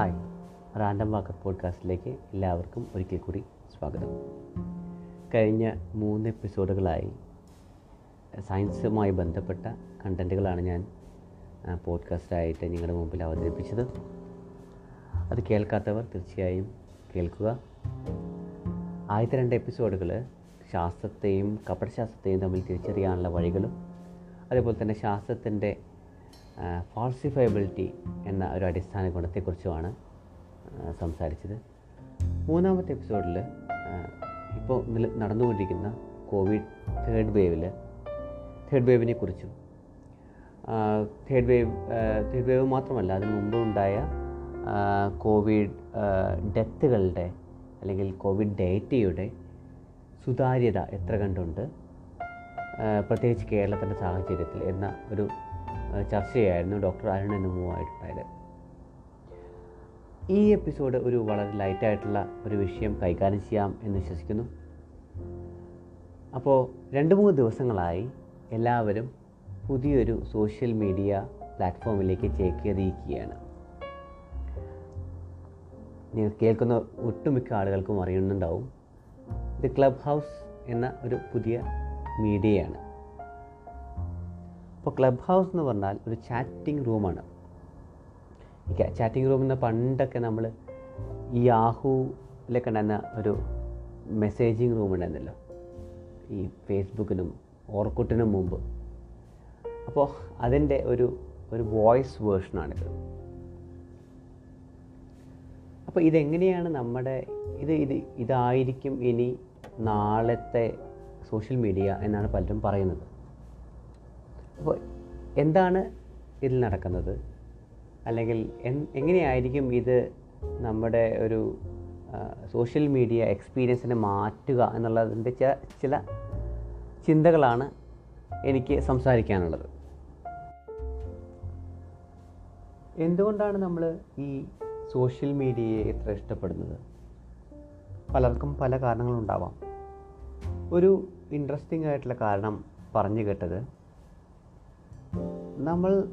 Hi. Random walker പോഡ്കാസ്റ്റിലേക്ക് എല്ലാവർക്കും ഒരിക്കൽ കൂടി സ്വാഗതം. കഴിഞ്ഞ മൂന്ന് എപ്പിസോഡുകളായി സയൻസുമായി ബന്ധപ്പെട്ട കണ്ടന്റുകളാണ് ഞാൻ പോഡ്കാസ്റ്റായിട്ട് നിങ്ങളുടെ മുമ്പിൽ അവതരിപ്പിച്ചത്. അത് കേൾക്കാത്തവർ തീർച്ചയായും കേൾക്കുക. ആദ്യത്തെ രണ്ട് എപ്പിസോഡുകൾ ശാസ്ത്രത്തെയും കപടശാസ്ത്രത്തെയും തമ്മിൽ തിരിച്ചറിയാനുള്ള വഴികളും അതേപോലെ തന്നെ ശാസ്ത്രത്തിന്റെ ഫാൾസിഫയബിലിറ്റി എന്ന ഒരു അടിസ്ഥാന ഗുണത്തെക്കുറിച്ചുമാണ് സംസാരിച്ചത്. മൂന്നാമത്തെ എപ്പിസോഡിൽ ഇപ്പോൾ നടന്നുകൊണ്ടിരിക്കുന്ന കോവിഡ് തേർഡ് വേവിൽ തേർഡ് വേവിനെ കുറിച്ചും തേർഡ് വേവ് തേർഡ് വേവ് മാത്രമല്ല അതിന് മുമ്പ് ഉണ്ടായ കോവിഡ് ഡെത്തുകളുടെ അല്ലെങ്കിൽ കോവിഡ് ഡേറ്റയുടെ സുതാര്യത എത്ര കണ്ടുണ്ട് പ്രത്യേകിച്ച് കേരളത്തിന്റെ സാഹചര്യത്തിൽ എന്ന ഒരു ചർച്ചയായിരുന്നു. ഡോക്ടർ അരുൺ എന്നുമുമായിട്ടുണ്ടായത് ഈ എപ്പിസോഡ് ഒരു വളരെ ലൈറ്റായിട്ടുള്ള ഒരു വിഷയം കൈകാര്യം ചെയ്യാം എന്ന് വിശ്വസിക്കുന്നു. അപ്പോൾ രണ്ട് മൂന്ന് ദിവസങ്ങളായി എല്ലാവരും പുതിയൊരു സോഷ്യൽ മീഡിയ പ്ലാറ്റ്ഫോമിലേക്ക് ചേക്കേറിയിരിക്കുകയാണ്. നിങ്ങൾ കേൾക്കുന്ന ഒട്ടുമിക്ക ആളുകൾക്കും അറിയുന്നുണ്ടാവും. ഇത് ക്ലബ് ഹൗസ് എന്ന ഒരു പുതിയ മീഡിയയാണ് അപ്പോൾ ക്ലബ് ഹൗസ് എന്ന് പറഞ്ഞാൽ ഒരു ചാറ്റിംഗ് റൂമാണ്. ഈ ചാറ്റിംഗ് റൂം എന്ന പണ്ടൊക്കെ നമ്മൾ ഈ ആഹുലൊക്കെ ഉണ്ടായിരുന്ന ഒരു മെസ്സേജിങ് റൂം ഉണ്ടായിരുന്നല്ലോ. ഈ ഫേസ്ബുക്കിനും ഓർക്കുട്ടിനും മുമ്പ്. അപ്പോൾ അതിന്റെ ഒരു ഒരു വോയിസ് വേർഷനാണിത്. അപ്പോൾ ഇതെങ്ങനെയാണ് നമ്മുടെ ഇത് ഇത് ഇതായിരിക്കും ഇനി നാളത്തെ സോഷ്യൽ മീഡിയ എന്നാണ് പലരും പറയുന്നത്. അപ്പോൾ എന്താണ് ഇതിൽ നടക്കുന്നത്? അല്ലെങ്കിൽ എങ്ങനെയായിരിക്കും ഇത് നമ്മുടെ ഒരു സോഷ്യൽ മീഡിയ എക്സ്പീരിയൻസിനെ മാറ്റുക എന്നുള്ളതിന്റെ ചില ചിന്തകളാണ് എനിക്ക് സംസാരിക്കാനുള്ളത്. എന്തുകൊണ്ടാണ് നമ്മൾ ഈ സോഷ്യൽ മീഡിയയെ ഇത്ര ഇഷ്ടപ്പെടുന്നത്? പലർക്കും പല കാരണങ്ങളുണ്ടാവാം. ഒരു ഇൻട്രസ്റ്റിംഗ് ആയിട്ടുള്ള കാരണം പറഞ്ഞു കേട്ടത് നമ്മൾ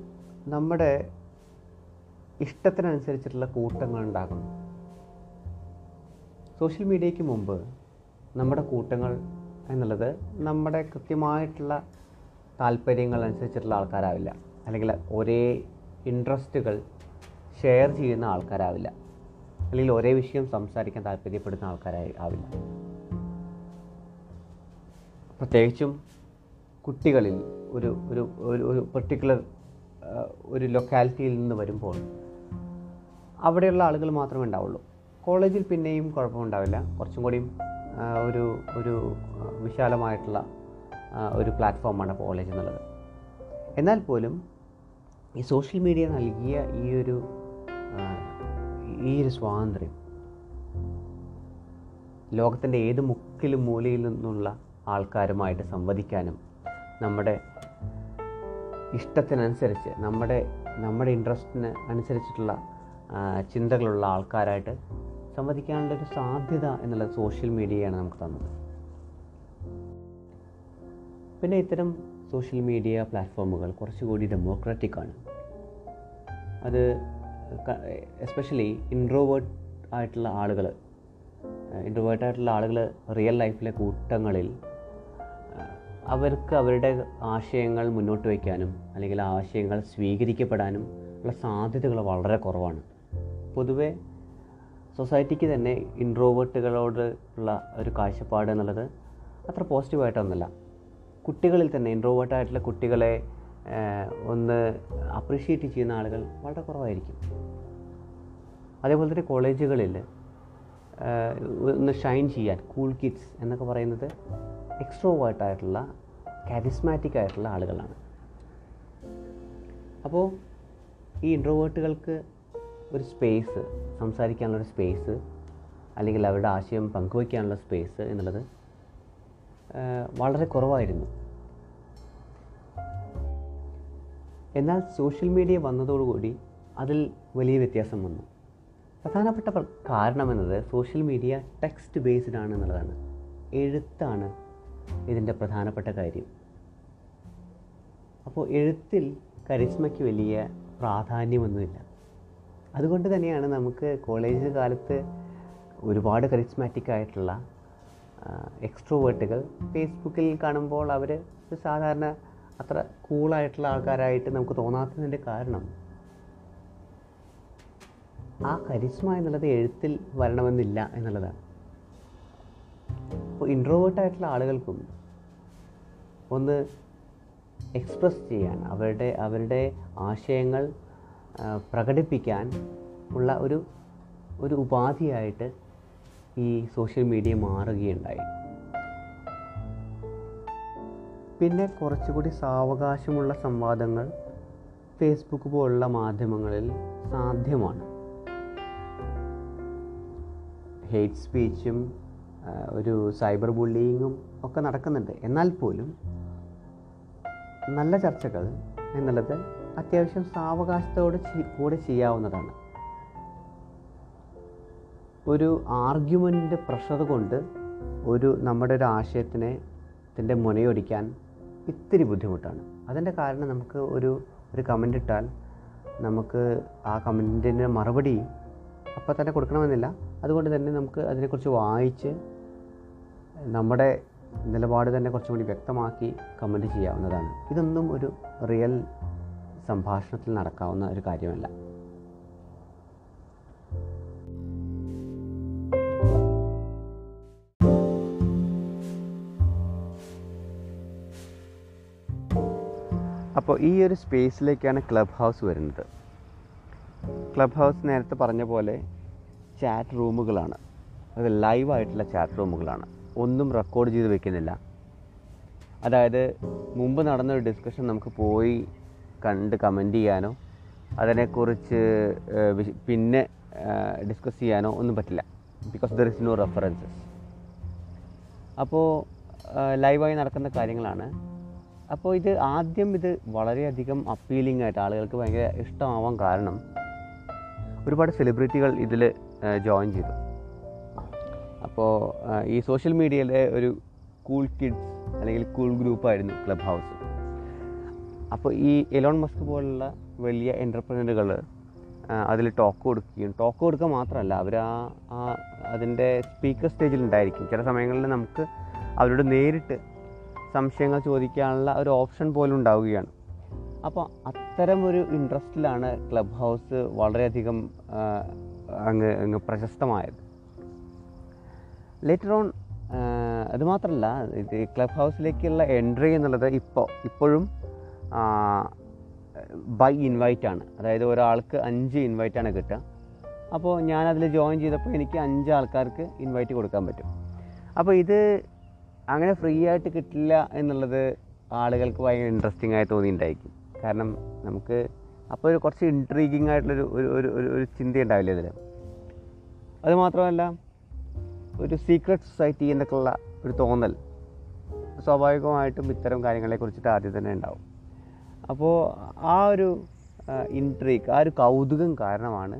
നമ്മുടെ ഇഷ്ടത്തിനനുസരിച്ചിട്ടുള്ള കൂട്ടങ്ങൾ ഉണ്ടാകുന്നു സോഷ്യൽ മീഡിയയ്ക്ക് മുമ്പ് നമ്മുടെ കൂട്ടങ്ങൾ എന്നുള്ളത് നമ്മുടെ കൃത്യമായിട്ടുള്ള താല്പര്യങ്ങൾ അനുസരിച്ചിട്ടുള്ള ആൾക്കാരാവില്ല. അല്ലെങ്കിൽ ഒരേ ഇൻട്രസ്റ്റുകൾ ഷെയർ ചെയ്യുന്ന ആൾക്കാരാവില്ല. അല്ലെങ്കിൽ ഒരേ വിഷയം സംസാരിക്കാൻ താല്പര്യപ്പെടുന്ന ആൾക്കാരായി ആവില്ല. പ്രത്യേകിച്ചും കുട്ടികളിൽ ഒരു ഒരു ഒരു പെർട്ടിക്കുലർ ഒരു ലൊക്കാലിറ്റിയിൽ നിന്ന് വരുമ്പോൾ അവിടെയുള്ള ആളുകൾ മാത്രമേ ഉണ്ടാവുള്ളൂ. കോളേജിൽ പിന്നെയും കുഴപ്പമുണ്ടാവില്ല കുറച്ചും കൂടിയും ഒരു ഒരു വിശാലമായിട്ടുള്ള ഒരു പ്ലാറ്റ്ഫോമാണ് കോളേജ് എന്നുള്ളത്. എന്നാൽ പോലും ഈ സോഷ്യൽ മീഡിയ നൽകിയ ഈ ഒരു ഈ ഒരു സ്വാതന്ത്ര്യം ലോകത്തിന്റെ ഏത് മുക്കിലും മൂലയിൽ നിന്നുള്ള ആൾക്കാരുമായിട്ട് സംവദിക്കാനും നമ്മുടെ ഇഷ്ടത്തിനനുസരിച്ച് നമ്മുടെ നമ്മുടെ ഇൻട്രസ്റ്റിന് അനുസരിച്ചിട്ടുള്ള ചിന്തകളുള്ള ആൾക്കാരായിട്ട് സംവദിക്കാനുള്ള ഒരു സാധ്യത എന്നുള്ളത് സോഷ്യൽ മീഡിയയാണ് നമുക്ക് തന്നത്. പിന്നെ ഇത്തരം സോഷ്യൽ മീഡിയ പ്ലാറ്റ്ഫോമുകൾ കുറച്ചുകൂടി ഡെമോക്രാറ്റിക് ആണ് അത് എസ്പെഷ്യലി ഇൻട്രോവേർട്ട് ആയിട്ടുള്ള ആളുകൾ ഇൻട്രോവേർട്ട് ആയിട്ടുള്ള ആളുകൾ റിയൽ ലൈഫിലെ കൂട്ടങ്ങളിൽ അവർക്ക് അവരുടെ ആശയങ്ങൾ മുന്നോട്ട് വയ്ക്കാനും അല്ലെങ്കിൽ ആശയങ്ങൾ സ്വീകരിക്കപ്പെടാനും ഉള്ള സാധ്യതകൾ വളരെ കുറവാണ്. പൊതുവെ സൊസൈറ്റിക്ക് തന്നെ ഇൻട്രോവേർട്ടുകളോട് ഉള്ള ഒരു കാഴ്ചപ്പാട് എന്നുള്ളത് അത്ര പോസിറ്റീവായിട്ടൊന്നുമല്ല കുട്ടികളിൽ തന്നെ ഇൻട്രോവേർട്ടായിട്ടുള്ള കുട്ടികളെ ഒന്ന് അപ്രീഷിയേറ്റ് ചെയ്യുന്ന ആളുകൾ വളരെ കുറവായിരിക്കും. അതേപോലെ തന്നെ കോളേജുകളിൽ ഒന്ന് ഷൈൻ ചെയ്യാൻ കൂൾ കിഡ്സ് എന്നൊക്കെ പറയുന്നത് എക്സ്ട്രോവേർട്ടായിട്ടുള്ള കാരിസ്മാറ്റിക് ആയിട്ടുള്ള ആളുകളാണ്. അപ്പോൾ ഈ ഇൻട്രോവേർട്ടുകൾക്ക് ഒരു സ്പേസ് സംസാരിക്കാനുള്ളൊരു സ്പേസ് അല്ലെങ്കിൽ അവരുടെ ആശയം പങ്കുവയ്ക്കാനുള്ള സ്പേസ് എന്നുള്ളത് വളരെ കുറവായിരുന്നു. എന്നാൽ സോഷ്യൽ മീഡിയ വന്നതോടുകൂടി അതിൽ വലിയ വ്യത്യാസം വന്നു. പ്രധാനപ്പെട്ട കാരണം കാരണമെന്നത് സോഷ്യൽ മീഡിയ ടെക്സ്റ്റ് ബേസ്ഡ് ആണ് എന്നുള്ളതാണ്. എഴുത്താണ് ഇതിന്റെ പ്രധാനപ്പെട്ട കാര്യം. അപ്പോൾ എഴുത്തിൽ കരിസ്മയ്ക്ക് വലിയ പ്രാധാന്യമൊന്നുമില്ല. അതുകൊണ്ട് തന്നെയാണ് നമുക്ക് കോളേജ് കാലത്ത് ഒരുപാട് കരിസ്മാറ്റിക് ആയിട്ടുള്ള എക്സ്ട്രോവേർട്ടുകൾ ഫേസ്ബുക്കിൽ കാണുമ്പോൾ അവർ സാധാരണ അത്ര കൂളായിട്ടുള്ള ആൾക്കാരായിട്ട് നമുക്ക് തോന്നാത്തതിന്റെ കാരണം ആ കരിസ്മ എന്നുള്ളത് എഴുത്തിൽ വരണമെന്നില്ല എന്നുള്ളതാണ്. അപ്പോൾ ഇൻട്രോവേർട്ടായിട്ടുള്ള ആളുകൾക്കും ഒന്ന് എക്സ്പ്രസ് ചെയ്യാൻ അവരുടെ അവരുടെ ആശയങ്ങൾ പ്രകടിപ്പിക്കാൻ ഉള്ള ഒരു ഒരു ഉപാധിയായിട്ട് ഈ സോഷ്യൽ മീഡിയ മാറുകയുണ്ടായി. പിന്നെ കുറച്ചുകൂടി സാവകാശമുള്ള സംവാദങ്ങൾ ഫേസ്ബുക്ക് പോലുള്ള മാധ്യമങ്ങളിൽ സാധ്യമാണ്. ഹെയ്റ്റ് സ്പീച്ചും ഒരു സൈബർ ബുള്ളിയിങ്ങും ഒക്കെ നടക്കുന്നുണ്ട്. എന്നാൽ പോലും നല്ല ചർച്ചകൾ എന്നുള്ളത് അത്യാവശ്യം സാവകാശത്തോടെ കൂടെ ചെയ്യാവുന്നതാണ്. ഒരു ആർഗ്യുമെന്റ് പ്രഷർ കൊണ്ട് ഒരു നമ്മുടെ ഒരു ആശയത്തിനെ ഇതിന്റെ മുനയൊടിക്കാൻ ഇത്തിരി ബുദ്ധിമുട്ടാണ്. അതിന്റെ കാരണം നമുക്ക് ഒരു ഒരു കമന്റ് ഇട്ടാൽ നമുക്ക് ആ കമന്റിന് മറുപടി അപ്പോൾ തന്നെ കൊടുക്കണമെന്നില്ല. അതുകൊണ്ട് തന്നെ നമുക്ക് അതിനെക്കുറിച്ച് വായിച്ച് നമ്മുടെ നിലപാട് തന്നെ കുറച്ചും കൂടി വ്യക്തമാക്കി കമന്റ് ചെയ്യാവുന്നതാണ്. ഇതൊന്നും ഒരു റിയൽ സംഭാഷണത്തിൽ നടക്കാവുന്ന ഒരു കാര്യമല്ല. അപ്പോൾ ഈ ഒരു സ്പേസിലേക്കാണ് ക്ലബ് ഹൗസ് വരുന്നത്. ക്ലബ് ഹൗസ് നേരത്തെ പറഞ്ഞ പോലെ ചാറ്റ് റൂമുകളാണ് അത് ലൈവായിട്ടുള്ള ചാറ്റ് റൂമുകളാണ് ഒന്നും റെക്കോർഡ് ചെയ്ത് വെക്കുന്നില്ല. അതായത് മുമ്പ് നടന്നൊരു ഡിസ്കഷൻ നമുക്ക് പോയി കണ്ട് കമന്റ് ചെയ്യാനോ അതിനെക്കുറിച്ച് പിന്നെ ഡിസ്കസ് ചെയ്യാനോ ഒന്നും പറ്റില്ല. Because there is no references അപ്പോൾ ലൈവായി നടക്കുന്ന കാര്യങ്ങളാണ്. അപ്പോൾ ഇത് ആദ്യം ഇത് വളരെയധികം അപ്പീലിംഗ് ആയിട്ട് ആളുകൾക്ക് ഭയങ്കര ഇഷ്ടമാവാൻ കാരണം ഒരുപാട് സെലിബ്രിറ്റികൾ ഇതിൽ ജോയിൻ ചെയ്തു. അപ്പോൾ ഈ സോഷ്യൽ മീഡിയയിലെ ഒരു കൂൾ കിഡ്സ് അല്ലെങ്കിൽ കൂൾ ഗ്രൂപ്പായിരുന്നു ക്ലബ് ഹൗസ് അപ്പോൾ ഈ എലോൺ മസ്ക് പോലുള്ള വലിയ എന്റർപ്രനറുകൾ അതിൽ ടോക്ക് കൊടുക്കുകയും ടോക്ക് കൊടുക്കുക മാത്രമല്ല അവർ ആ ആ അതിന്റെ സ്പീക്കർ സ്റ്റേജിൽ ഉണ്ടായിരിക്കും. ചില സമയങ്ങളിൽ നമുക്ക് അവരോട് നേരിട്ട് സംശയങ്ങൾ ചോദിക്കാനുള്ള ഒരു ഓപ്ഷൻ പോലും ഉണ്ടാവുകയാണ്. അപ്പോൾ അത്തരം ഒരു ഇൻട്രസ്റ്റിലാണ് ക്ലബ് ഹൗസ് വളരെയധികം അങ്ങ് അങ്ങ് പ്രശസ്തമായത്. ലേറ്റർ ഓൺ അത് മാത്രമല്ല ഇത് ക്ലബ് ഹൗസിലേക്കുള്ള എൻട്രി എന്നുള്ളത് ഇപ്പോൾ ഇപ്പോഴും ബൈ ഇൻവൈറ്റ് ആണ്. അതായത് ഒരാൾക്ക് അഞ്ച് ഇൻവൈറ്റ് ആണ് കിട്ടുക. അപ്പോൾ ഞാനതിൽ ജോയിൻ ചെയ്തപ്പോൾ എനിക്ക് അഞ്ച് ആൾക്കാർക്ക് ഇൻവൈറ്റ് കൊടുക്കാൻ പറ്റും. അപ്പോൾ ഇത് അങ്ങനെ ഫ്രീ ആയിട്ട് കിട്ടില്ല എന്നുള്ളത് ആളുകൾക്ക് ഭയങ്കര ഇൻട്രസ്റ്റിംഗ് ആയി തോന്നിയിട്ടുണ്ടായിരിക്കും. കാരണം നമുക്ക് അപ്പോൾ ഒരു കുറച്ച് ഇൻട്രീഗിങ് ആയിട്ടുള്ളൊരു ഒരു ഒരു ഒരു ചിന്ത ഉണ്ടാവില്ല ഇതിൽ അതുമാത്രമല്ല മാത്രമല്ല ഒരു സീക്രട്ട് സൊസൈറ്റി എന്നൊക്കെയുള്ള ഒരു തോന്നൽ. സ്വാഭാവികമായിട്ടും ഇത്തരം കാര്യങ്ങളെ കുറിച്ചിട്ട് ആദ്യം തന്നെ ഉണ്ടാവും. അപ്പോൾ ആ ഒരു ഇൻട്രീക്ക് ആ ഒരു കൗതുകം കാരണമാണ്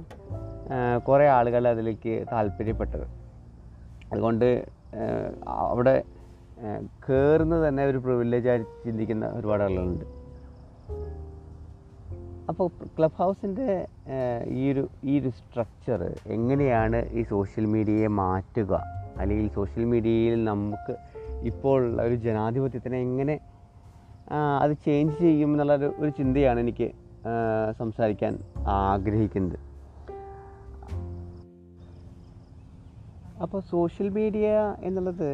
കുറേ ആളുകൾ അതിലേക്ക് താല്പര്യപ്പെട്ടത്. അതുകൊണ്ട് അവിടെ കയറുന്നത് തന്നെ ഒരു പ്രിവിലേജായി ചിന്തിക്കുന്ന ഒരുപാട് ആളുകളുണ്ട്. അപ്പോൾ ക്ലബ് ഹൗസിന്റെ ഈ ഒരു ഈ ഒരു സ്ട്രക്ചർ എങ്ങനെയാണ് ഈ സോഷ്യൽ മീഡിയയെ മാറ്റുക? അല്ലെങ്കിൽ സോഷ്യൽ മീഡിയയിൽ നമുക്ക് ഇപ്പോൾ ഉള്ള ഒരു ജനാധിപത്യത്തിനെ എങ്ങനെ അത് ചേഞ്ച് ചെയ്യും എന്നുള്ളൊരു ഒരു ചിന്തയാണ് എനിക്ക് സംസാരിക്കാൻ ആഗ്രഹിക്കുന്നത്. അപ്പോൾ സോഷ്യൽ മീഡിയ എന്നുള്ളത്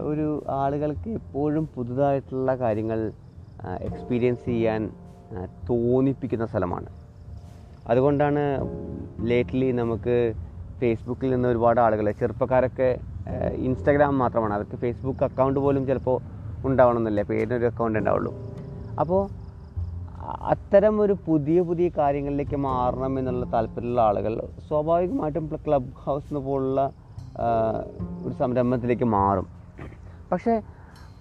ഒരു ആളുകൾക്ക് എപ്പോഴും പുതുതായിട്ടുള്ള കാര്യങ്ങൾ എക്സ്പീരിയൻസ് ചെയ്യാൻ തോന്നിപ്പിക്കുന്ന സ്ഥലമാണ്. അതുകൊണ്ടാണ് ലേറ്റ്ലി നമുക്ക് ഫേസ്ബുക്കിൽ നിന്ന് ഒരുപാട് ആളുകൾ ചെറുപ്പക്കാരൊക്കെ ഇൻസ്റ്റാഗ്രാം മാത്രമാണ്. അവർക്ക് ഫേസ്ബുക്ക് അക്കൗണ്ട് പോലും ചിലപ്പോൾ ഉണ്ടാവണമെന്നില്ല. പേരിനൊരു അക്കൗണ്ട് ഉണ്ടാവുള്ളൂ. അപ്പോൾ അത്തരം ഒരു പുതിയ പുതിയ കാര്യങ്ങളിലേക്ക് മാറണം എന്നുള്ള താല്പര്യമുള്ള ആളുകൾ സ്വാഭാവികമായിട്ടും ക്ലബ് ഹൗസ് പോലുള്ള ഒരു സംരംഭത്തിലേക്ക് മാറും. പക്ഷേ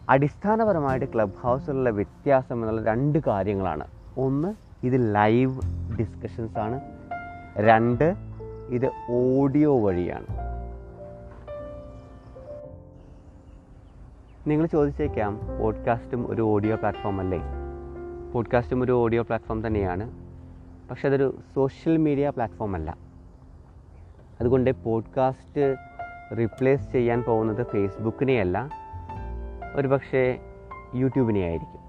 അടിസ്ഥാനപരമായിട്ട് ക്ലബ് ഹൗസിലുള്ള വ്യത്യാസം എന്നുള്ള രണ്ട് കാര്യങ്ങളാണ്. ഒന്ന് ഇത് ലൈവ് ഡിസ്കഷൻസ് ആണ്. രണ്ട് ഇത് ഓഡിയോ വഴിയാണ്. നിങ്ങൾ ചോദിച്ചേക്കാം പോഡ്കാസ്റ്റും ഒരു ഓഡിയോ പ്ലാറ്റ്ഫോം അല്ലേ? പോഡ്കാസ്റ്റും ഒരു ഓഡിയോ പ്ലാറ്റ്ഫോം തന്നെയാണ്. പക്ഷെ അതൊരു സോഷ്യൽ മീഡിയ പ്ലാറ്റ്ഫോം അല്ല. അതുകൊണ്ട് പോഡ്കാസ്റ്റ് റീപ്ലേസ് ചെയ്യാൻ പോകുന്നത് ഫേസ്ബുക്കിനെയല്ല. ഒരു പക്ഷേ യൂട്യൂബിനെ ആയിരിക്കും.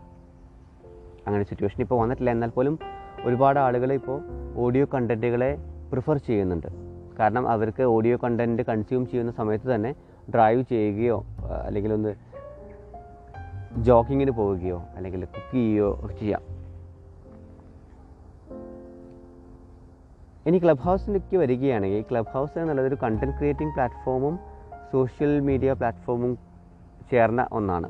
അങ്ങനെ സിറ്റുവേഷൻ ഇപ്പോൾ വന്നിട്ടില്ല. എന്നാൽ പോലും ഒരുപാട് ആളുകൾ ഇപ്പോൾ ഓഡിയോ കണ്ടന്റുകളെ പ്രിഫർ ചെയ്യുന്നുണ്ട്. കാരണം അവർക്ക് ഓഡിയോ കണ്ടന്റ് കൺസ്യൂം ചെയ്യുന്ന സമയത്ത് തന്നെ ഡ്രൈവ് ചെയ്യുകയോ അല്ലെങ്കിൽ ഒന്ന് ജോഗിങ്ങിന് പോവുകയോ അല്ലെങ്കിൽ കുക്ക് ചെയ്യുകയോ ചെയ്യാം. ഇനി ക്ലബ് ഹൗസിലേക്ക് വരികയാണെങ്കിൽ ക്ലബ് ഹൗസ് എന്നുള്ളത് ഒരു കണ്ടന്റ് ക്രിയേറ്റിംഗ് പ്ലാറ്റ്ഫോമും സോഷ്യൽ മീഡിയ പ്ലാറ്റ്ഫോമും ചേർന്ന ഒന്നാണ്.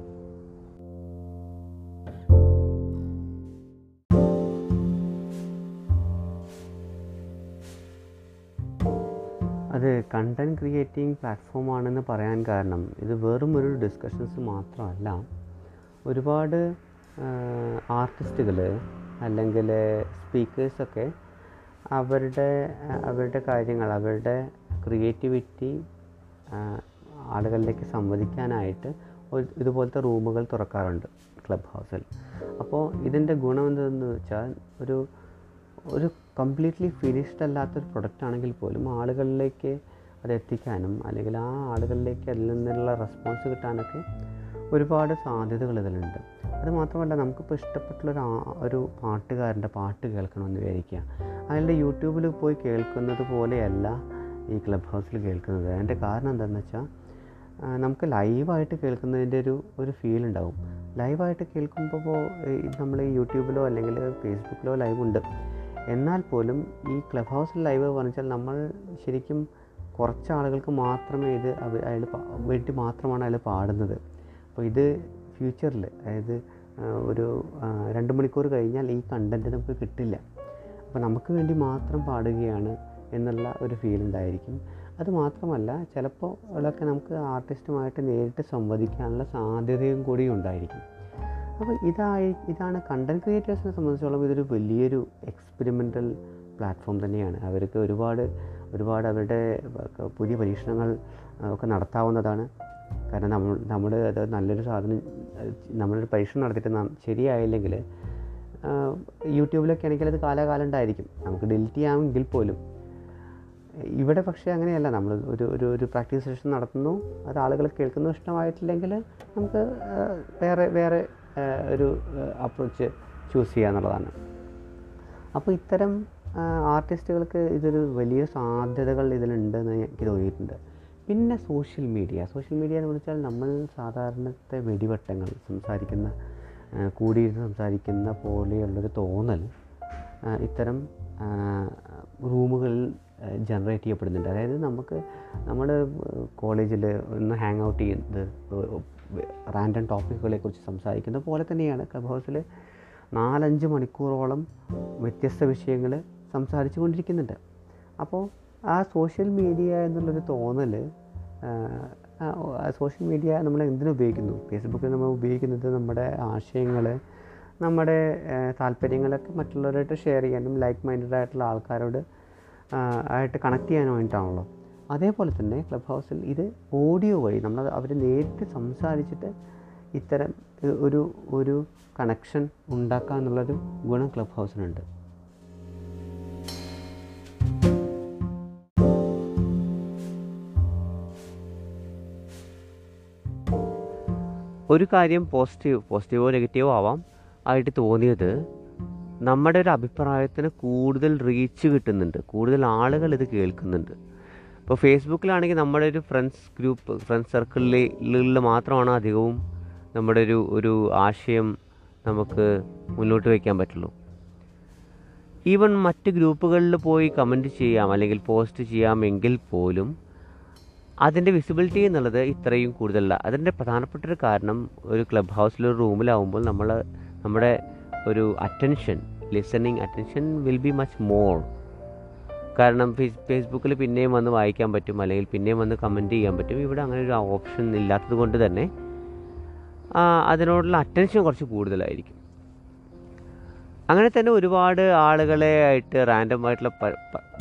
അത് കണ്ടന്റ് ക്രിയേറ്റിംഗ് പ്ലാറ്റ്ഫോം ആണെന്ന് പറയാൻ കാരണം ഇത് വെറും ഒരു ഡിസ്കഷൻസ് മാത്രമല്ല. ഒരുപാട് ആർട്ടിസ്റ്റുകൾ അല്ലെങ്കിൽ സ്പീക്കേഴ്സൊക്കെ അവരുടെ അവരുടെ കാര്യങ്ങൾ അവരുടെ ക്രിയേറ്റിവിറ്റി ആളുകളിലേക്ക് സംവദിക്കാനായിട്ട് ഇതുപോലത്തെ റൂമുകൾ തുറക്കാറുണ്ട് ക്ലബ് ഹൗസിൽ. അപ്പോൾ ഇതിന്റെ ഗുണം എന്തെന്ന് വെച്ചാൽ ഒരു ഒരു കംപ്ലീറ്റ്ലി ഫിനിഷ്ഡ് അല്ലാത്തൊരു പ്രൊഡക്റ്റ് ആണെങ്കിൽ പോലും ആളുകളിലേക്ക് അത് എത്തിക്കാനും അല്ലെങ്കിൽ ആ ആളുകളിലേക്ക് അതിൽ നിന്നുള്ള റെസ്പോൺസ് കിട്ടാനൊക്കെ ഒരുപാട് സാധ്യതകൾ ഇതിലുണ്ട്. അത് മാത്രമല്ല നമുക്കിപ്പോൾ ഇഷ്ടപ്പെട്ടുള്ളൊരു ആ- ഒരു പാട്ടുകാരന്റെ പാട്ട് കേൾക്കണമെന്ന് വിചാരിക്കുക. അയാളുടെ യൂട്യൂബിൽ പോയി കേൾക്കുന്നത് പോലെയല്ല ഈ ക്ലബ് ഹൗസിൽ കേൾക്കുന്നത്. അതിന്റെ കാരണം എന്താണെന്ന് വെച്ചാൽ നമുക്ക് ലൈവായിട്ട് കേൾക്കുന്നതിന്റെ ഒരു ഒരു ഫീൽ ഉണ്ടാവും. ലൈവായിട്ട് കേൾക്കുമ്പോൾ നമ്മൾ യൂട്യൂബിലോ അല്ലെങ്കിൽ ഫേസ്ബുക്കിലോ ലൈവ് ഉണ്ട്. എന്നാൽ പോലും ഈ ക്ലബ് ഹൗസിൽ ലൈവ് പറഞ്ഞാൽ നമ്മൾ ശരിക്കും കുറച്ച് ആളുകൾക്ക് മാത്രമേ ഇത് അയാൾ വേണ്ടി മാത്രമാണ് അയാൾ പാടുന്നത്. അപ്പോൾ ഇത് ഫ്യൂച്ചറിൽ അതായത് ഒരു രണ്ട് മണിക്കൂർ കഴിഞ്ഞാൽ ഈ കണ്ടന്റ് നമുക്ക് കിട്ടില്ല. അപ്പോൾ നമുക്ക് വേണ്ടി മാത്രം പാടുകയാണ് എന്നുള്ള ഒരു ഫീൽ ഉണ്ടായിരിക്കും. അത് മാത്രമല്ല ചിലപ്പോൾ ഉള്ളൊക്കെ നമുക്ക് ആർട്ടിസ്റ്റുമായിട്ട് നേരിട്ട് സംവദിക്കാനുള്ള സാധ്യതയും കൂടി ഉണ്ടായിരിക്കും. അപ്പോൾ ഇതായി ഇതാണ് കണ്ടന്റ് ക്രിയേറ്റേഴ്സിനെ സംബന്ധിച്ചോളം ഇതൊരു വലിയൊരു എക്സ്പെരിമെന്റൽ പ്ലാറ്റ്ഫോം തന്നെയാണ്. അവർക്ക് ഒരുപാട് ഒരുപാട് അവരുടെ പുതിയ പരീക്ഷണങ്ങൾ ഒക്കെ നടത്താവുന്നതാണ്. കാരണം നമ്മൾ നമ്മൾ അത് നല്ലൊരു സാധനം നമ്മളൊരു പരീക്ഷണം നടത്തിയിട്ട് ശരിയായില്ലെങ്കിൽ യൂട്യൂബിലൊക്കെ ആണെങ്കിൽ അത് കാലാകാലം ഉണ്ടായിരിക്കും. നമുക്ക് ഡിലീറ്റ് ചെയ്യാമെങ്കിൽ പോലും. ഇവിടെ പക്ഷേ അങ്ങനെയല്ല. നമ്മൾ ഒരു ഒരു ഒരു പ്രാക്ടീസ് സെഷൻ നടത്തുന്നു. അത് ആളുകൾ കേൾക്കുന്നു ഇഷ്ടമായിട്ടില്ലെങ്കിൽ നമുക്ക് വേറെ വേറെ ഒരു അപ്രോച്ച് ചൂസ് ചെയ്യുക എന്നുള്ളതാണ്. അപ്പോൾ ഇത്തരം ആർട്ടിസ്റ്റുകൾക്ക് ഇതൊരു വലിയ സാധ്യതകൾ ഇതിലുണ്ട് എന്ന് എനിക്ക് തോന്നിയിട്ടുണ്ട്. പിന്നെ സോഷ്യൽ മീഡിയ സോഷ്യൽ മീഡിയ എന്ന് വിളിച്ചാൽ നമ്മൾ സാധാരണത്തെ വെടിവട്ടങ്ങൾ സംസാരിക്കുന്ന കൂടിയിരുന്ന് സംസാരിക്കുന്ന പോലെയുള്ളൊരു തോന്നൽ ഇത്തരം റൂമുകളിൽ ജനറേറ്റ് ചെയ്യപ്പെടുന്നുണ്ട്. അതായത് നമുക്ക് നമ്മൾ കോളേജിൽ ഒന്ന് ഹാങ് ഔട്ട് ചെയ്യുന്നത് റാൻഡം ടോപ്പിക്കുകളെ കുറിച്ച് സംസാരിക്കുന്ന പോലെ തന്നെയാണ്. ക്ലബ് ഹൗസിൽ നാലഞ്ച് മണിക്കൂറോളം വ്യത്യസ്ത വിഷയങ്ങൾ സംസാരിച്ചു കൊണ്ടിരിക്കുന്നുണ്ട്. അപ്പോൾ ആ സോഷ്യൽ മീഡിയ എന്നുള്ളൊരു തോന്നൽ സോഷ്യൽ മീഡിയ നമ്മൾ എന്തിനുപയോഗിക്കുന്നു ഫേസ്ബുക്കിൽ നമ്മൾ ഉപയോഗിക്കുന്നത് നമ്മുടെ ആശയങ്ങൾ നമ്മുടെ താല്പര്യങ്ങളൊക്കെ മറ്റുള്ളവരായിട്ട് ഷെയർ ചെയ്യാനും ലൈക്ക് മൈൻഡഡ് ആയിട്ടുള്ള ആൾക്കാരോട് ആയിട്ട് കണക്ട് ചെയ്യാൻ വേണ്ടിയിട്ടാണല്ലോ. അതേപോലെ തന്നെ ക്ലബ് ഹൗസിൽ ഇത് ഓഡിയോ വഴി നമ്മൾ അവർ നേരിട്ട് സംസാരിച്ചിട്ട് ഇത്തരം ഒരു- ഒരു കണക്ഷൻ ഉണ്ടാക്കുക എന്നുള്ളൊരു ഗുണം ക്ലബ് ഹൗസിനുണ്ട് ഒരു കാര്യം പോസിറ്റീവ് പോസിറ്റീവോ നെഗറ്റീവോ ആവാം ആയിട്ട് തോന്നിയത് നമ്മുടെ ഒരു അഭിപ്രായത്തിന് കൂടുതൽ റീച്ച് കിട്ടുന്നുണ്ട്. കൂടുതൽ ആളുകൾ ഇത് കേൾക്കുന്നുണ്ട്. ഇപ്പോൾ ഫേസ്ബുക്കിലാണെങ്കിൽ നമ്മുടെ ഒരു ഫ്രണ്ട്സ് ഗ്രൂപ്പ് ഫ്രണ്ട്സ് സർക്കിളിൽ മാത്രമാണ് അധികവും നമ്മുടെ ഒരു ഒരു ആശയം നമുക്ക് മുന്നോട്ട് വയ്ക്കാൻ പറ്റുള്ളൂ. ഈവൻ മറ്റ് ഗ്രൂപ്പുകളിൽ പോയി കമന്റ് ചെയ്യാം അല്ലെങ്കിൽ പോസ്റ്റ് ചെയ്യാമെങ്കിൽ പോലും അതിന്റെ വിസിബിലിറ്റി എന്നുള്ളത് ഇത്രയും കൂടുതലല്ല. അതിന്റെ പ്രധാനപ്പെട്ട ഒരു കാരണം ഒരു ക്ലബ് ഹൗസിലൊരു റൂമിലാവുമ്പോൾ നമ്മൾ നമ്മുടെ ഒരു attention listening attention will be much more കാരണം ഫേസ് ഫേസ്ബുക്കിൽ പിന്നെയും വന്ന് വായിക്കാൻ പറ്റും അല്ലെങ്കിൽ പിന്നെയും വന്ന് കമന്റ് ചെയ്യാൻ പറ്റും. ഇവിടെ അങ്ങനെ ഒരു ഓപ്ഷൻ ഇല്ലാത്തത് കൊണ്ട് തന്നെ അതിനോടുള്ള അറ്റൻഷൻ കുറച്ച് കൂടുതലായിരിക്കും. അങ്ങനെ തന്നെ ഒരുപാട് ആളുകളെ ആയിട്ട് റാൻഡം ആയിട്ടുള്ള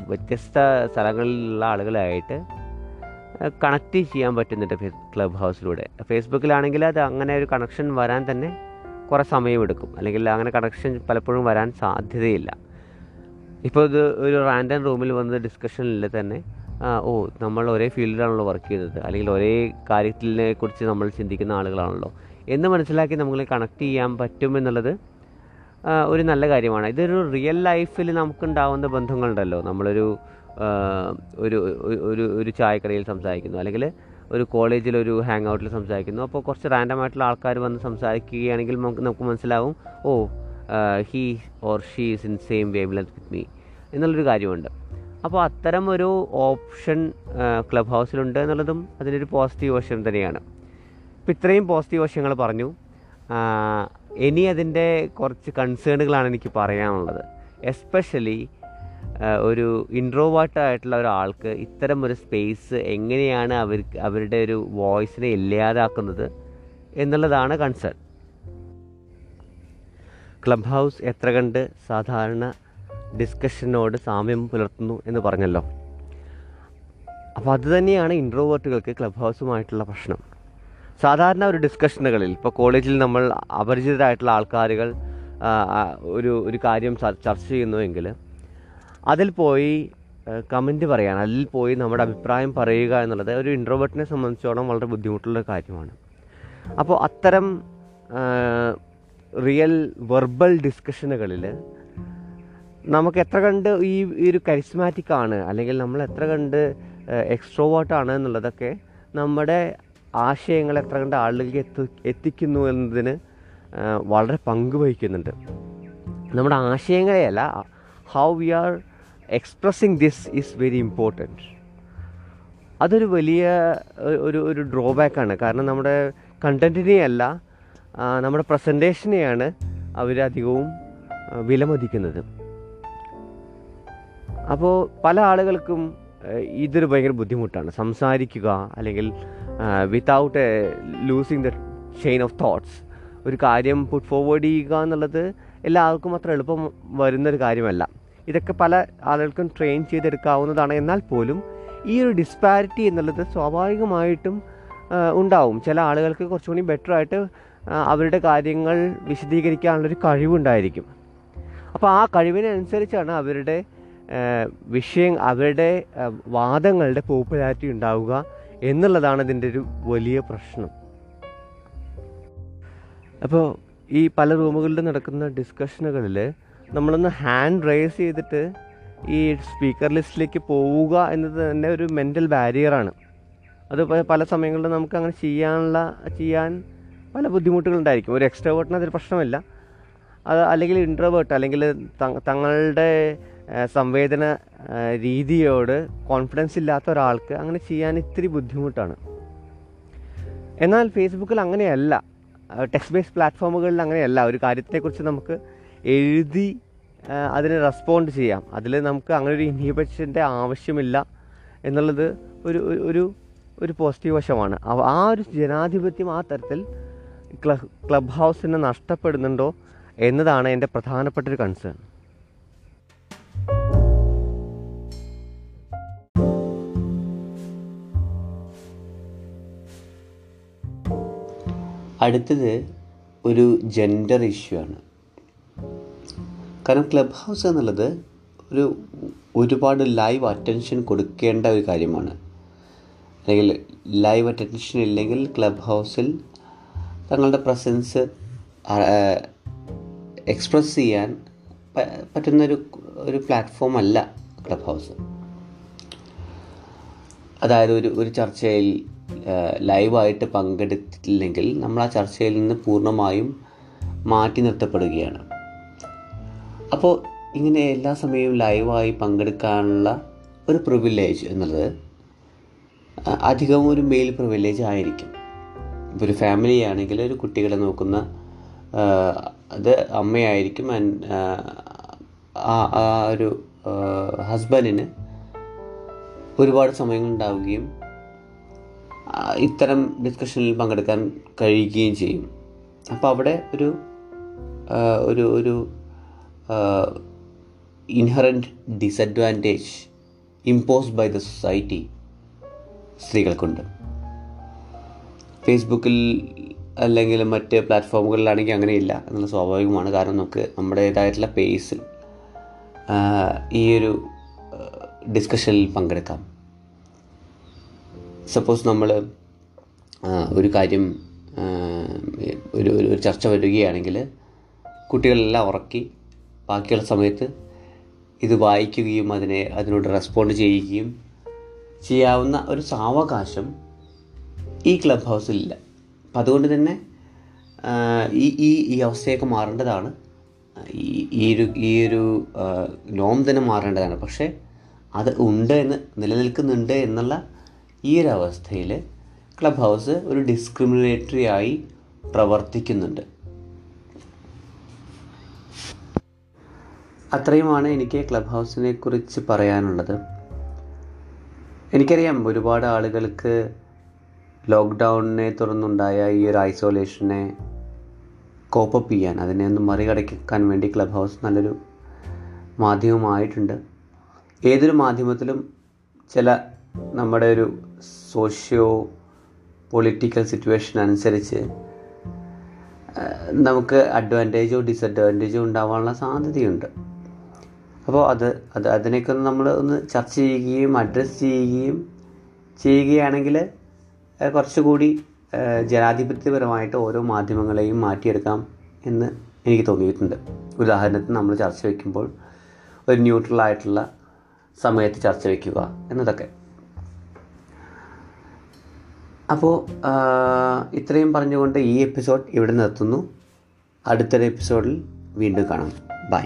വ്യത്യസ്ത സ്ഥലങ്ങളിലുള്ള ആളുകളായിട്ട് കണക്റ്റ് ചെയ്യാൻ പറ്റുന്നുണ്ട് ഫേസ് ക്ലബ് ഹൗസിലൂടെ ഫേസ്ബുക്കിലാണെങ്കിൽ അത് അങ്ങനെ ഒരു കണക്ഷൻ വരാൻ തന്നെ കുറേ സമയമെടുക്കും. അല്ലെങ്കിൽ അങ്ങനെ കണക്ഷൻ പലപ്പോഴും വരാൻ സാധ്യതയില്ല. ഇപ്പോൾ ഇത് ഒരു റാൻഡം റൂമിൽ വന്ന ഡിസ്കഷനിൽ തന്നെ ഓ നമ്മൾ ഒരേ ഫീൽഡിലാണല്ലോ വർക്ക് ചെയ്തത്. അല്ലെങ്കിൽ ഒരേ കാര്യത്തിനെ കുറിച്ച് നമ്മൾ ചിന്തിക്കുന്ന ആളുകളാണല്ലോ. എന്ന് മനസ്സിലാക്കി നമ്മളെ കണക്ട് ചെയ്യാൻ പറ്റും എന്നുള്ളത് ഒരു നല്ല കാര്യമാണ്. ഇതൊരു റിയൽ ലൈഫിൽ നമുക്കുണ്ടാവുന്ന ബന്ധങ്ങളുണ്ടല്ലോ. നമ്മളൊരു ഒരു- ഒരു ഒരു ചായക്കടയിൽ സംസാരിക്കുന്നു. അല്ലെങ്കിൽ ഒരു കോളേജിൽ ഒരു ഹാങ് ഔട്ടിൽ സംസാരിക്കുന്നു. അപ്പോൾ കുറച്ച് റാൻഡം ആയിട്ടുള്ള ആൾക്കാർ വന്ന് സംസാരിക്കുകയാണെങ്കിൽ നമുക്ക് നമുക്ക് മനസ്സിലാവും ഓ he or she is in same wavelength with me എന്നുള്ളൊരു കാര്യമുണ്ട്. അപ്പോൾ അത്തരം ഒരു ഓപ്ഷൻ ക്ലബ് ഹൗസിലുണ്ട് എന്നുള്ളതും അതിനൊരു പോസിറ്റീവ് വശം തന്നെയാണ്. അപ്പോൾ ഇത്രയും പോസിറ്റീവ് വശങ്ങൾ പറഞ്ഞു. ഇനി അതിന്റെ കുറച്ച് കൺസേണുകളാണ് എനിക്ക് പറയാനുള്ളത്. എസ്പെഷ്യലി ഒരു ഇൻട്രോവേർട്ട് ആയിട്ടുള്ള ഒരാൾക്ക് ഇത്തരം ഒരു സ്പേസ് എങ്ങനെയാണ് അവർക്ക് അവരുടെ ഒരു വോയിസിനെ ഇല്ലാതാക്കുന്നത് എന്നുള്ളതാണ് കൺസേൺ ക്ലബ് ഹൗസ് എത്ര കണ്ട് സാധാരണ ഡിസ്കഷനോട് സാമ്യം പുലർത്തുന്നു എന്ന് പറഞ്ഞല്ലോ. അപ്പോൾ അത് തന്നെയാണ് ഇൻട്രോവേർട്ടുകൾക്ക് ക്ലബ് ഹൗസുമായിട്ടുള്ള പ്രശ്നം. സാധാരണ ഒരു ഡിസ്കഷനുകളിൽ ഇപ്പോൾ കോളേജിൽ നമ്മൾ അപരിചിതരായിട്ടുള്ള ആൾക്കാരുകൾ ഒരു ഒരു കാര്യം ചർച്ച ചെയ്യുന്നുവെങ്കിൽ അതിൽ പോയി കമന്റ് പറയാൻ അതിൽ പോയി നമ്മുടെ അഭിപ്രായം പറയുക എന്നുള്ളത് ഒരു ഇൻട്രോവേർട്ടിനെ സംബന്ധിച്ചോളം വളരെ ബുദ്ധിമുട്ടുള്ള കാര്യമാണ്. അപ്പോൾ അത്തരം റിയൽ വെർബൽ ഡിസ്കഷനുകളിൽ നമുക്ക് എത്ര കണ്ട് ഈ ഒരു കരിസ്മാറ്റിക് ആണ് അല്ലെങ്കിൽ നമ്മൾ എത്ര കണ്ട് എക്സ്ട്രോവേർട്ടാണ് എന്നുള്ളതൊക്കെ നമ്മുടെ ആശയങ്ങൾ എത്ര കണ്ട് ആളുകളിലേക്ക് എത്തി എത്തിക്കുന്നു എന്നതിന് വളരെ പങ്ക് വഹിക്കുന്നുണ്ട്. നമ്മുടെ ആശയങ്ങളെയല്ല how we are expressing this is very important അതൊരു വലിയ ഒരു ഒരു ഡ്രോബാക്കാണ് കാരണം നമ്മുടെ കണ്ടന്റിനെയല്ല നമ്മുടെ പ്രസന്റേഷനെയാണ് അവരധികവും വിലമതിക്കുന്നത്. അപ്പോൾ പല ആളുകൾക്കും ഇതൊരു ഭയങ്കര ബുദ്ധിമുട്ടാണ്. സംസാരിക്കുക അല്ലെങ്കിൽ without a losing the chain of thoughts ഒരു കാര്യം പുട്ട് ഫോർവേഡ് ചെയ്യുക എന്നുള്ളത് എല്ലാവർക്കും അത്ര എളുപ്പം വരുന്നൊരു കാര്യമല്ല. ഇതൊക്കെ പല ആളുകൾക്കും ട്രെയിൻ ചെയ്തെടുക്കാവുന്നതാണ്. എന്നാൽ പോലും ഈ ഒരു ഡിസ്പാരിറ്റി എന്നുള്ളത് സ്വാഭാവികമായിട്ടും ഉണ്ടാവും. ചില ആളുകൾക്ക് കുറച്ചുകൂടി ബെറ്റർ ആയിട്ട് അവരുടെ കാര്യങ്ങൾ വിശദീകരിക്കാനുള്ളൊരു കഴിവുണ്ടായിരിക്കും. അപ്പോൾ ആ കഴിവിനനുസരിച്ചാണ് അവരുടെ വിഷയം അവരുടെ വാദങ്ങളുടെ പോപ്പുലാരിറ്റി ഉണ്ടാവുക എന്നുള്ളതാണ് ഇതിന്റെ ഒരു വലിയ പ്രശ്നം. അപ്പോൾ ഈ പല റൂമുകളിൽ നടക്കുന്ന ഡിസ്കഷനുകളിൽ നമ്മളൊന്ന് ഹാൻഡ് റേസ് ചെയ്തിട്ട് ഈ സ്പീക്കർ ലിസ്റ്റിലേക്ക് പോവുക എന്നത് തന്നെ ഒരു മെന്റൽ ബാരിയറാണ് അത് പല സമയങ്ങളിലും നമുക്ക് അങ്ങനെ ചെയ്യാനുള്ള ചെയ്യാൻ പല ബുദ്ധിമുട്ടുകളുണ്ടായിരിക്കും ഒരു എക്സ്ട്രോവേർട്ടിന് അതൊരു പ്രശ്നമില്ല. അത് അല്ലെങ്കിൽ ഇൻട്രോവേർട്ട് അല്ലെങ്കിൽ തങ്ങളുടെ സംവേദന രീതിയോട് കോൺഫിഡൻസ് ഇല്ലാത്ത ഒരാൾക്ക് അങ്ങനെ ചെയ്യാൻ ഇത്തിരി ബുദ്ധിമുട്ടാണ്. എന്നാൽ ഫേസ്ബുക്കിൽ അങ്ങനെയല്ല. ടെക്സ്റ്റ് ബേസ്ഡ് പ്ലാറ്റ്ഫോമുകളിൽ അങ്ങനെയല്ല. ഒരു കാര്യത്തെക്കുറിച്ച് നമുക്ക് എഴുതി അതിന് റെസ്പോണ്ട് ചെയ്യാം. അതിൽ നമുക്ക് അങ്ങനെ ഒരു ഇൻഹിബിഷന്റെ ആവശ്യമില്ല എന്നുള്ളത് ഒരു ഒരു- ഒരു പോസിറ്റീവ് വശമാണ്. ആ ഒരു ജനാധിപത്യം ആ തരത്തിൽ ക്ലബ് ഹൗസിനെ നഷ്ടപ്പെടുന്നുണ്ടോ എന്നതാണ് എന്റെ പ്രധാനപ്പെട്ട ഒരു കൺസേൺ അടുത്തത് ഒരു ജെൻഡർ ഇഷ്യൂ ആണ്. കാരണം ക്ലബ് ഹൗസ് എന്നുള്ളത് ഒരു ഒരുപാട് ലൈവ് അറ്റൻഷൻ കൊടുക്കേണ്ട ഒരു കാര്യമാണ്. അല്ലെങ്കിൽ ലൈവ് അറ്റൻഷൻ ഇല്ലെങ്കിൽ ക്ലബ് ഹൗസിൽ തങ്ങളുടെ പ്രസൻസ് എക്സ്പ്രസ് ചെയ്യാൻ പറ്റുന്നൊരു ഒരു പ്ലാറ്റ്ഫോം അല്ല ക്ലബ് ഹൗസ്. അതായത് ഒരു ഒരു ചർച്ചയിൽ ലൈവായിട്ട് പങ്കെടുത്തില്ലെങ്കിൽ നമ്മൾ ആ ചർച്ചയിൽ നിന്ന് പൂർണമായും മാറ്റി നിർത്തപ്പെടുകയാണ്. അപ്പോൾ ഇങ്ങനെ എല്ലാ സമയവും ലൈവായി പങ്കെടുക്കാനുള്ള ഒരു പ്രിവിലേജ് എന്നുള്ളത് അധികം ഒരു മെയിൽ പ്രിവിലേജ് ആയിരിക്കും. ഇപ്പോൾ ഒരു ഫാമിലി ആണെങ്കിൽ ഒരു കുട്ടികളെ നോക്കുന്ന അത് അമ്മയായിരിക്കും ആ ഒരു ഹസ്ബൻഡിന് ഒരുപാട് സമയങ്ങൾ ഉണ്ടാവുകയും ഇത്തരം ഡിസ്കഷനിൽ പങ്കെടുക്കാൻ കഴിയുകയും ചെയ്യും. അപ്പോൾ അവിടെ ഒരു ഒരു ഒരു inherent disadvantage impose by the society സ്ത്രീകൾക്കുണ്ട്. ഫേസ്ബുക്കിൽ അല്ലെങ്കിൽ മറ്റ് പ്ലാറ്റ്ഫോമുകളിലാണെങ്കിൽ അങ്ങനെയില്ല. എന്നുള്ള സ്വാഭാവികമാണ്. കാരണം നമുക്ക് നമ്മുടേതായിട്ടുള്ള പേസിൽ ഈ ഒരു ഡിസ്കഷനിൽ പങ്കെടുക്കാം. സപ്പോസ് നമ്മൾ ഒരു കാര്യം ഒരു ഒരു ചർച്ച വരികയാണെങ്കിൽ കുട്ടികളെല്ലാം ഉറക്കി ബാക്കിയുള്ള സമയത്ത് ഇത് വായിക്കുകയും അതിനെ അതിനോട് റെസ്പോണ്ട് ചെയ്യുകയും ചെയ്യാവുന്ന ഒരു സാവകാശം ഈ ക്ലബ് ഹൗസിലില്ല അപ്പം അതുകൊണ്ട് തന്നെ ഈ ഈ ഈ അവസ്ഥയൊക്കെ മാറേണ്ടതാണ്. ഈ ഈ ഒരു ഈ ഒരു നോം തന്നെ മാറേണ്ടതാണ്. പക്ഷേ അത് ഉണ്ട് എന്ന് നിലനിൽക്കുന്നുണ്ട് എന്നുള്ള ഈ ഒരു അവസ്ഥയിൽ ക്ലബ് ഹൗസ് ഒരു ഡിസ്ക്രിമിനേറ്ററി ആയി പ്രവർത്തിക്കുന്നുണ്ട്. അത്രയുമാണ് എനിക്ക് ക്ലബ് ഹൗസിനെ കുറിച്ച് പറയാനുള്ളത്. എനിക്കറിയാം ഒരുപാട് ആളുകൾക്ക് ലോക്ക്ഡൗണിനെ തുടർന്നുണ്ടായ ഈ ഒരു ഐസൊലേഷനെ കോപ്പപ്പ് ചെയ്യാൻ അതിനെ ഒന്ന് മറികടക്കാൻ വേണ്ടി ക്ലബ് ഹൗസ് നല്ലൊരു മാധ്യമമായിട്ടുണ്ട്. ഏതൊരു മാധ്യമത്തിലും ചില നമ്മുടെ ഒരു സോഷ്യോ പൊളിറ്റിക്കൽ സിറ്റുവേഷൻ അനുസരിച്ച് നമുക്ക് അഡ്വാന്റേജോ ഡിസഡ്വാന്റേജോ ഉണ്ടാവാനുള്ള സാധ്യതയുണ്ട്. അപ്പോൾ അത് അത് അതിനെയൊക്കെ നമ്മൾ ഒന്ന് ചർച്ച ചെയ്യുകയും അഡ്രസ്സ് ചെയ്യുകയും ചെയ്യുകയാണെങ്കിൽ കുറച്ചുകൂടി ജനാധിപത്യപരമായിട്ട് ഓരോ മാധ്യമങ്ങളെയും മാറ്റിയെടുക്കാം എന്ന് എനിക്ക് തോന്നിയിട്ടുണ്ട്. ഉദാഹരണത്തിന് നമ്മൾ ചർച്ച വയ്ക്കുമ്പോൾ ഒരു ന്യൂട്രലായിട്ടുള്ള സമയത്ത് ചർച്ച വയ്ക്കുക എന്നതൊക്കെ. അപ്പോൾ ഇത്രയും പറഞ്ഞുകൊണ്ട് ഈ എപ്പിസോഡ് ഇവിടെ നിർത്തുന്നു. അടുത്തൊരു എപ്പിസോഡിൽ വീണ്ടും കാണാം. ബൈ